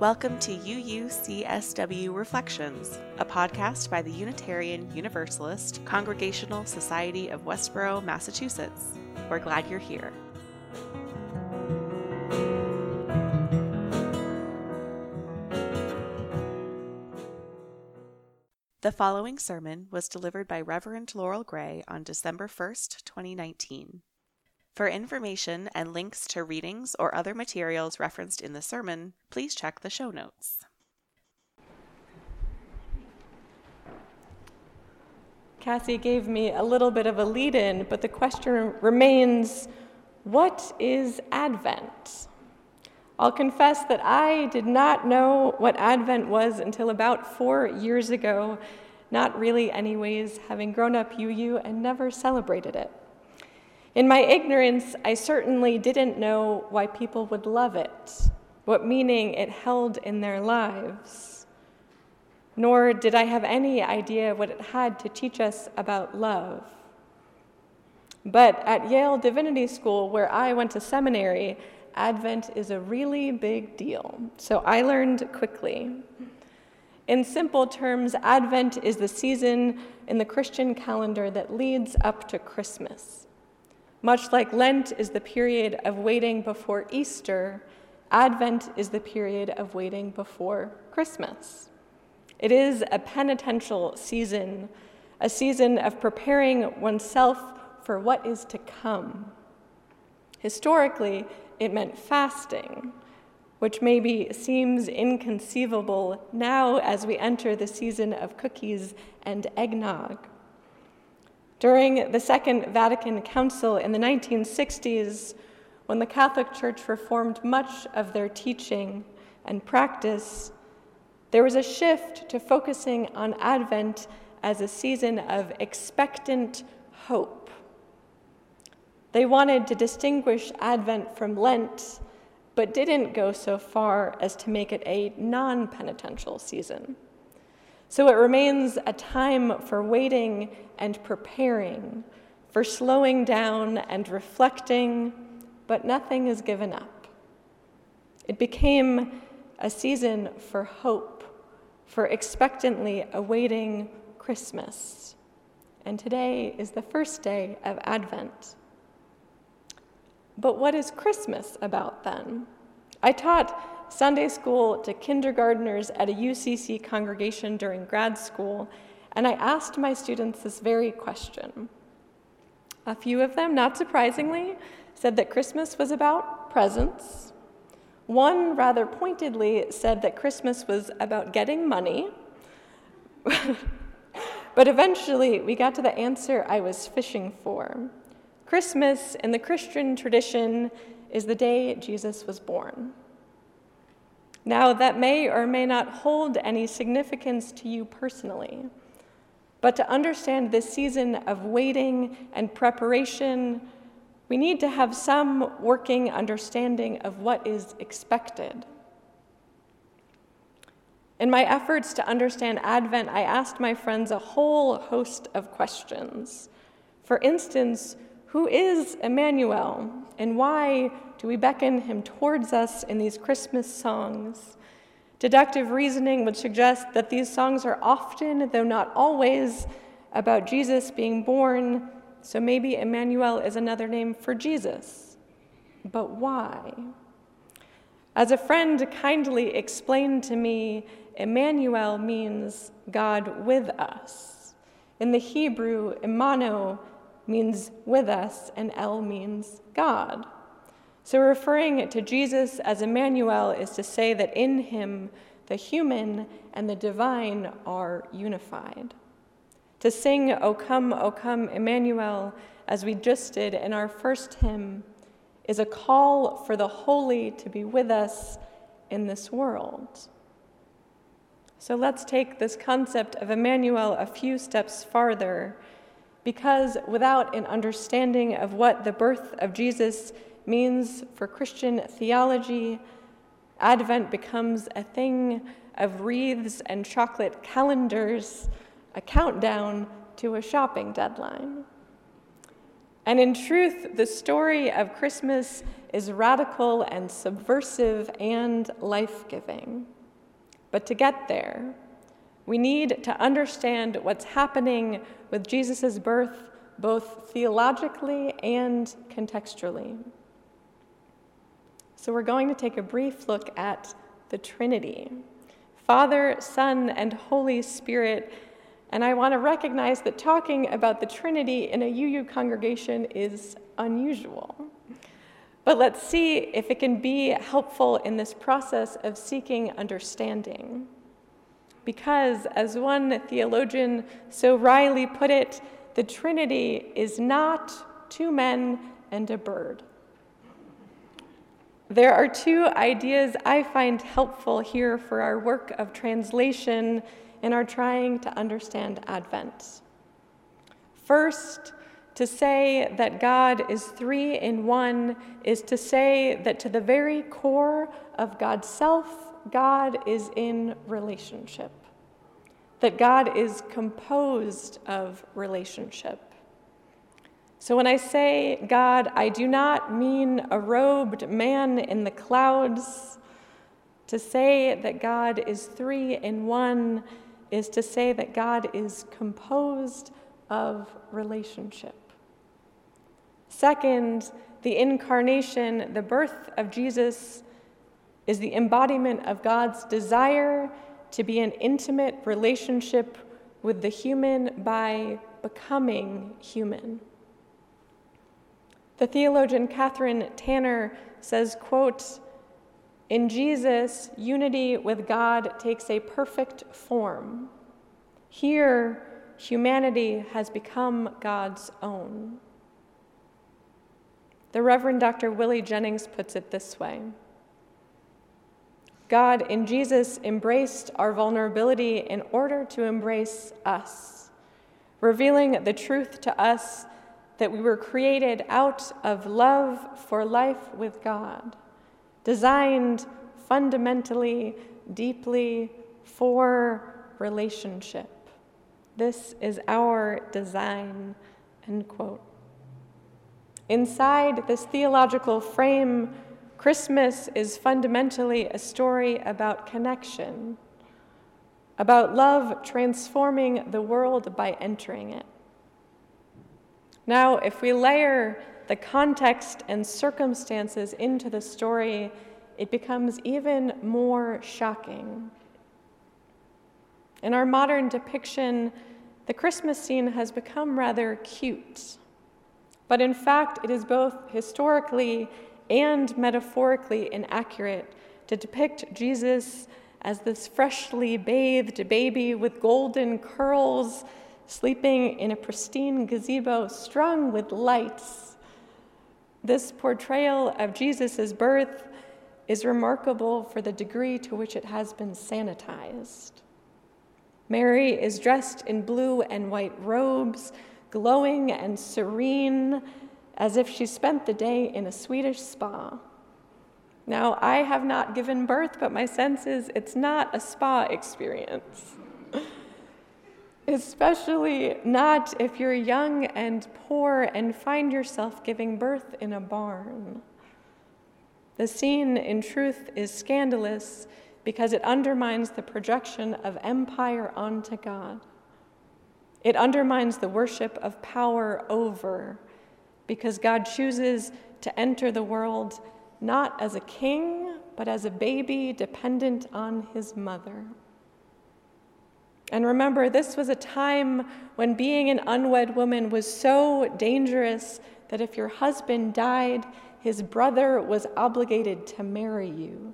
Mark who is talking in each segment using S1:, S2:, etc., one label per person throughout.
S1: Welcome to UUCSW Reflections, a podcast by the Unitarian Universalist Congregational Society of Westborough, Massachusetts. We're glad you're here. The following sermon was delivered by Reverend Laurel Gray on December 1st, 2019. For information and links to readings or other materials referenced in the sermon, please check the show notes.
S2: Cassie gave me a little bit of a lead in, but the question remains what is Advent? I'll confess that I did not know what Advent was until about four years ago, not really, anyways, having grown up UU and never celebrated it. In my ignorance, I certainly didn't know why people would love it, what meaning it held in their lives. Nor did I have any idea what it had to teach us about love. But at Yale Divinity School, where I went to seminary, Advent is a really big deal, so I learned quickly. In simple terms, Advent is the season in the Christian calendar that leads up to Christmas. Much like Lent is the period of waiting before Easter, Advent is the period of waiting before Christmas. It is a penitential season, a season of preparing oneself for what is to come. Historically, it meant fasting, which maybe seems inconceivable now as we enter the season of cookies and eggnog. During the Second Vatican Council in the 1960s, when the Catholic Church reformed much of their teaching and practice, there was a shift to focusing on Advent as a season of expectant hope. They wanted to distinguish Advent from Lent, but didn't go so far as to make it a non penitential season. So it remains a time for waiting and preparing, for slowing down and reflecting, but nothing is given up. It became a season for hope, for expectantly awaiting Christmas. And today is the first day of Advent. But what is Christmas about then? I taught Sunday school to kindergarteners at a UCC congregation during grad school, and I asked my students this very question. A few of them, not surprisingly, said that Christmas was about presents. One rather pointedly said that Christmas was about getting money. but eventually, we got to the answer I was fishing for. Christmas, in the Christian tradition, is the day Jesus was born. Now, that may or may not hold any significance to you personally, but to understand this season of waiting and preparation, we need to have some working understanding of what is expected. In my efforts to understand Advent, I asked my friends a whole host of questions. For instance, who is Emmanuel, and why do we beckon him towards us in these Christmas songs? Deductive reasoning would suggest that these songs are often, though not always, about Jesus being born, so maybe Emmanuel is another name for Jesus. But why? As a friend kindly explained to me, Emmanuel means God with us. In the Hebrew, Imano means with us, and El means God. So, referring to Jesus as Emmanuel is to say that in him the human and the divine are unified. To sing, O come, O come, Emmanuel, as we just did in our first hymn, is a call for the holy to be with us in this world. So let's take this concept of Emmanuel a few steps farther, because without an understanding of what the birth of Jesus means for Christian theology, Advent becomes a thing of wreaths and chocolate calendars, a countdown to a shopping deadline. And in truth, the story of Christmas is radical and subversive and life giving. But to get there, we need to understand what's happening with Jesus' birth, both theologically and contextually. So, we're going to take a brief look at the Trinity Father, Son, and Holy Spirit. And I want to recognize that talking about the Trinity in a UU congregation is unusual. But let's see if it can be helpful in this process of seeking understanding. Because, as one theologian so wryly put it, the Trinity is not two men and a bird. There are two ideas I find helpful here for our work of translation in our trying to understand Advent. First, to say that God is three in one is to say that to the very core of God's self, God is in relationship, that God is composed of relationship. So when I say God, I do not mean a robed man in the clouds. To say that God is three in one is to say that God is composed of relationship. Second, the incarnation, the birth of Jesus, is the embodiment of God's desire to be in intimate relationship with the human by becoming human. The theologian Kathryn Tanner says, quote, in Jesus, unity with God takes a perfect form. Here, humanity has become God's own. The Reverend Dr. Willie Jennings puts it this way God in Jesus embraced our vulnerability in order to embrace us, revealing the truth to us that we were created out of love for life with God, designed fundamentally, deeply for relationship. This is our design, end quote. Inside this theological frame, Christmas is fundamentally a story about connection, about love transforming the world by entering it. Now, if we layer the context and circumstances into the story, it becomes even more shocking. In our modern depiction, the Christmas scene has become rather cute. But in fact, it is both historically and metaphorically inaccurate to depict Jesus as this freshly bathed baby with golden curls sleeping in a pristine gazebo strung with lights. This portrayal of Jesus' birth is remarkable for the degree to which it has been sanitized. Mary is dressed in blue and white robes, glowing and serene, as if she spent the day in a Swedish spa. Now, I have not given birth, but my sense is it's not a spa experience especially not if you're young and poor and find yourself giving birth in a barn. The scene, in truth, is scandalous because it undermines the projection of empire onto God. It undermines the worship of power over because God chooses to enter the world not as a king, but as a baby dependent on his mother. And remember, this was a time when being an unwed woman was so dangerous that if your husband died, his brother was obligated to marry you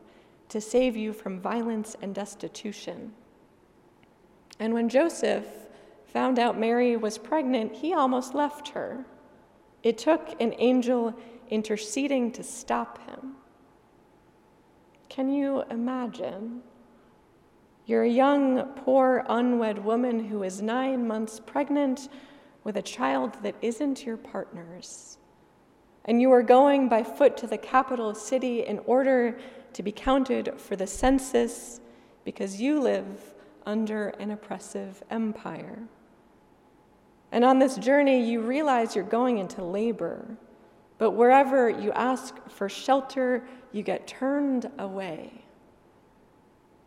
S2: to save you from violence and destitution. And when Joseph found out Mary was pregnant, he almost left her. It took an angel interceding to stop him. Can you imagine? You're a young, poor, unwed woman who is nine months pregnant with a child that isn't your partner's. And you are going by foot to the capital city in order to be counted for the census because you live under an oppressive empire. And on this journey, you realize you're going into labor. But wherever you ask for shelter, you get turned away.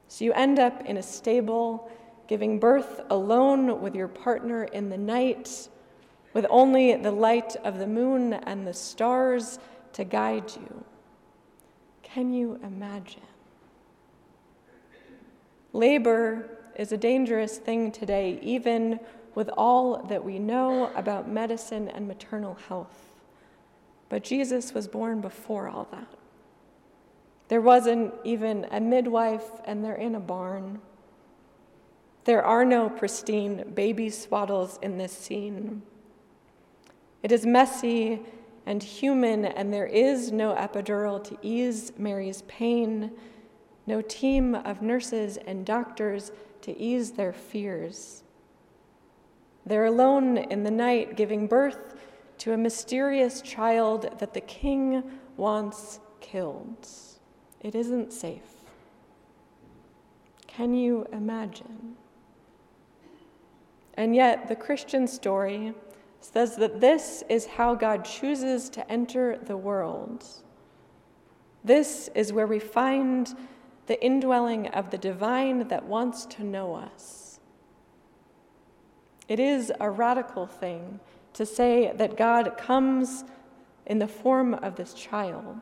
S2: So you end up in a stable, giving birth alone with your partner in the night, with only the light of the moon and the stars to guide you. Can you imagine? Labor is a dangerous thing today, even with all that we know about medicine and maternal health. But Jesus was born before all that. There wasn't even a midwife, and they're in a barn. There are no pristine baby swaddles in this scene. It is messy and human, and there is no epidural to ease Mary's pain, no team of nurses and doctors to ease their fears. They're alone in the night, giving birth to a mysterious child that the king wants killed. It isn't safe. Can you imagine? And yet, the Christian story says that this is how God chooses to enter the world. This is where we find the indwelling of the divine that wants to know us. It is a radical thing to say that God comes in the form of this child.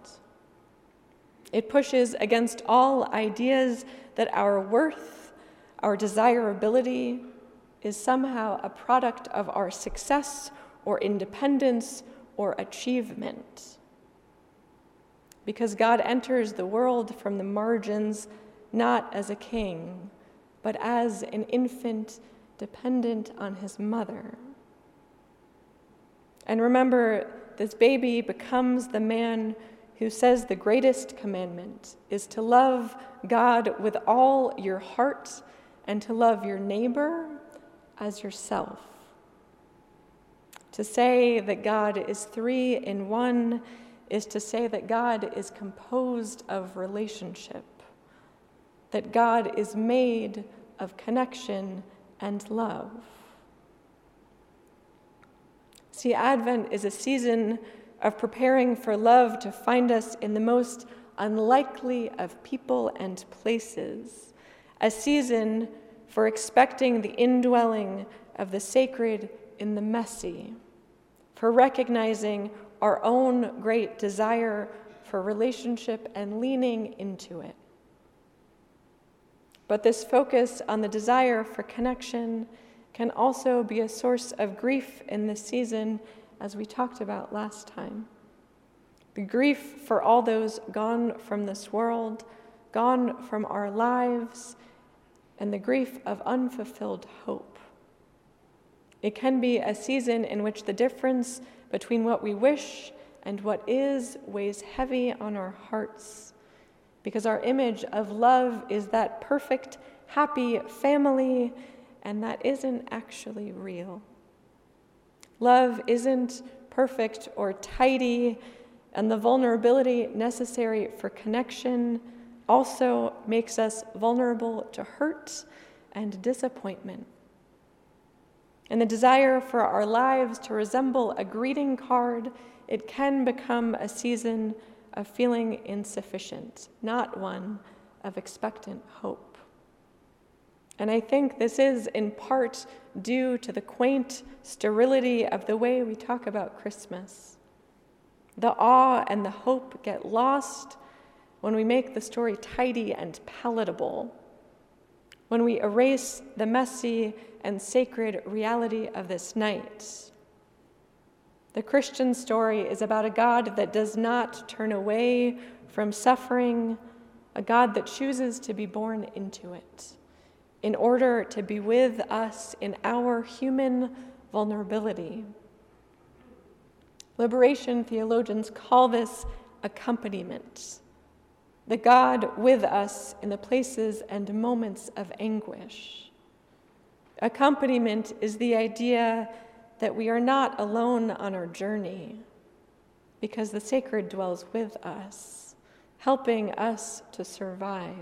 S2: It pushes against all ideas that our worth, our desirability, is somehow a product of our success or independence or achievement. Because God enters the world from the margins not as a king, but as an infant dependent on his mother. And remember, this baby becomes the man who says the greatest commandment is to love God with all your heart and to love your neighbor as yourself. To say that God is three in one is to say that God is composed of relationship, that God is made of connection and love. See, Advent is a season of preparing for love to find us in the most unlikely of people and places, a season for expecting the indwelling of the sacred in the messy, for recognizing our own great desire for relationship and leaning into it. But this focus on the desire for connection can also be a source of grief in this season, as we talked about last time. The grief for all those gone from this world, gone from our lives, and the grief of unfulfilled hope. It can be a season in which the difference between what we wish and what is weighs heavy on our hearts, because our image of love is that perfect, happy family and that isn't actually real. Love isn't perfect or tidy, and the vulnerability necessary for connection also makes us vulnerable to hurt and disappointment. And the desire for our lives to resemble a greeting card, it can become a season of feeling insufficient, not one of expectant hope. And I think this is in part due to the quaint sterility of the way we talk about Christmas. The awe and the hope get lost when we make the story tidy and palatable, when we erase the messy and sacred reality of this night. The Christian story is about a God that does not turn away from suffering, a God that chooses to be born into it in order to be with us in our human vulnerability. Liberation theologians call this accompaniment, the God with us in the places and moments of anguish. Accompaniment is the idea that we are not alone on our journey because the sacred dwells with us, helping us to survive.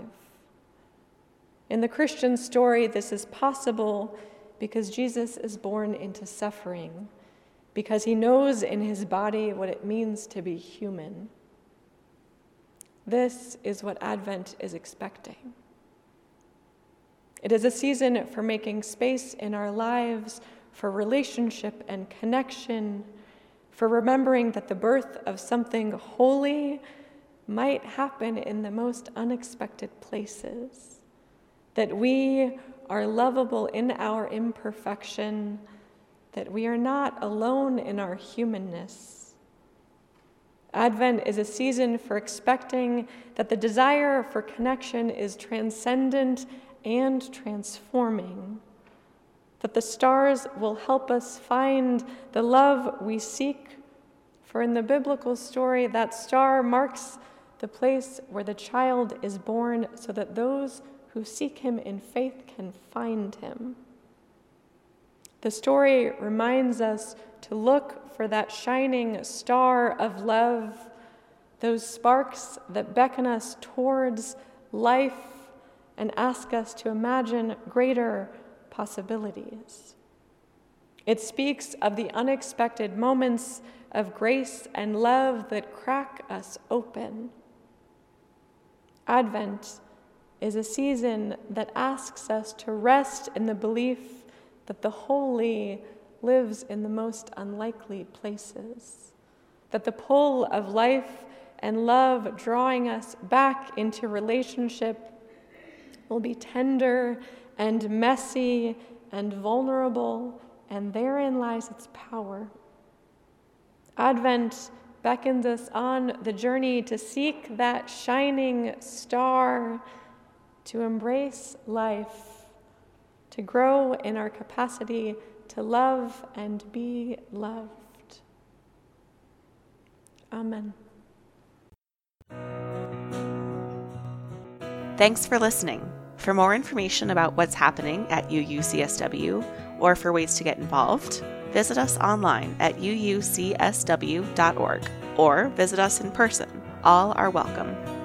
S2: In the Christian story, this is possible because Jesus is born into suffering, because he knows in his body what it means to be human. This is what Advent is expecting. It is a season for making space in our lives for relationship and connection, for remembering that the birth of something holy might happen in the most unexpected places, that we are lovable in our imperfection, that we are not alone in our humanness. Advent is a season for expecting that the desire for connection is transcendent and transforming, that the stars will help us find the love we seek. For in the biblical story, that star marks the place where the child is born so that those who seek him in faith can find him. The story reminds us to look for that shining star of love, those sparks that beckon us towards life and ask us to imagine greater possibilities. It speaks of the unexpected moments of grace and love that crack us open. Advent is a season that asks us to rest in the belief that the holy lives in the most unlikely places, that the pull of life and love drawing us back into relationship will be tender and messy and vulnerable, and therein lies its power. Advent beckons us on the journey to seek that shining star, to embrace life, to grow in our capacity to love and be loved. Amen.
S1: Thanks for listening. For more information about what's happening at UUCSW or for ways to get involved, visit us online at uucsw.org or visit us in person. All are welcome.